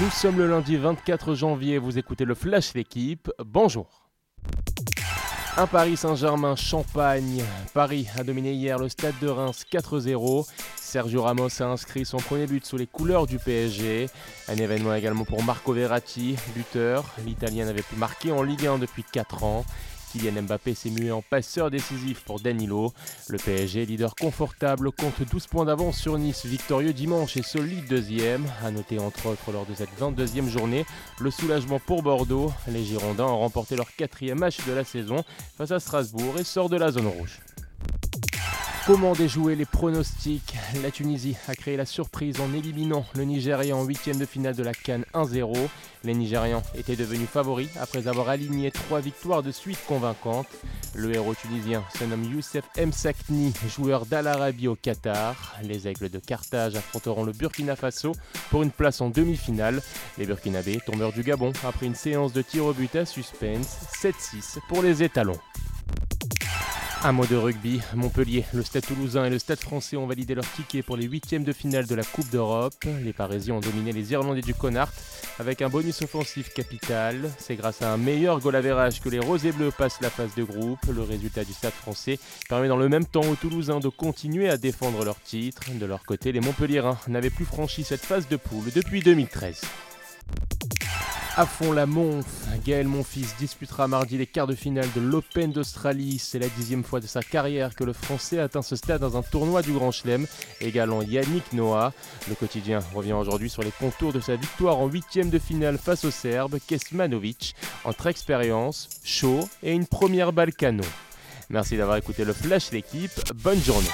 Nous sommes le lundi 24 janvier, vous écoutez le Flash L'équipe, bonjour. Un Paris Saint-Germain Champagne. Paris a dominé hier le stade de Reims 4-0. Sergio Ramos a inscrit son premier but sous les couleurs du PSG. Un événement également pour Marco Verratti, buteur. L'Italien n'avait plus marqué en Ligue 1 depuis 4 ans. Kylian Mbappé s'est mué en passeur décisif pour Danilo. Le PSG, leader confortable, compte 12 points d'avance sur Nice, victorieux dimanche et solide deuxième. A noter entre autres lors de cette 22e journée le soulagement pour Bordeaux. Les Girondins ont remporté leur quatrième match de la saison face à Strasbourg et sortent de la zone rouge. Comment déjouer les pronostics? La Tunisie a créé la surprise en éliminant le Nigeria en huitième de finale de la Cannes 1-0. Les Nigérians étaient devenus favoris après avoir aligné trois victoires de suite convaincantes. Le héros tunisien se nomme Youssef Msakni, joueur d'Al Arabi au Qatar. Les Aigles de Carthage affronteront le Burkina Faso pour une place en demi-finale. Les Burkinabés, tombeurs du Gabon, après une séance de tir au but à suspense, 7-6 pour les étalons. Un mot de rugby, Montpellier, le Stade toulousain et le Stade français ont validé leur ticket pour les huitièmes de finale de la Coupe d'Europe. Les Parisiens ont dominé les Irlandais du Connard avec un bonus offensif capital. C'est grâce à un meilleur goal average que les Roses et Bleus passent la phase de groupe. Le résultat du Stade français permet dans le même temps aux Toulousains de continuer à défendre leur titre. De leur côté, les Montpelliérains n'avaient plus franchi cette phase de poule depuis 2013. À fond la Monf, Gaël Monfils disputera mardi les quarts de finale de l'Open d'Australie. C'est la dixième fois de sa carrière que le Français atteint ce stade dans un tournoi du Grand Chelem, égalant Yannick Noah. Le quotidien revient aujourd'hui sur les contours de sa victoire en huitième de finale face au Serbe Kesmanovic, entre expérience, chaud et une première balle canon. Merci d'avoir écouté le Flash l'équipe, bonne journée.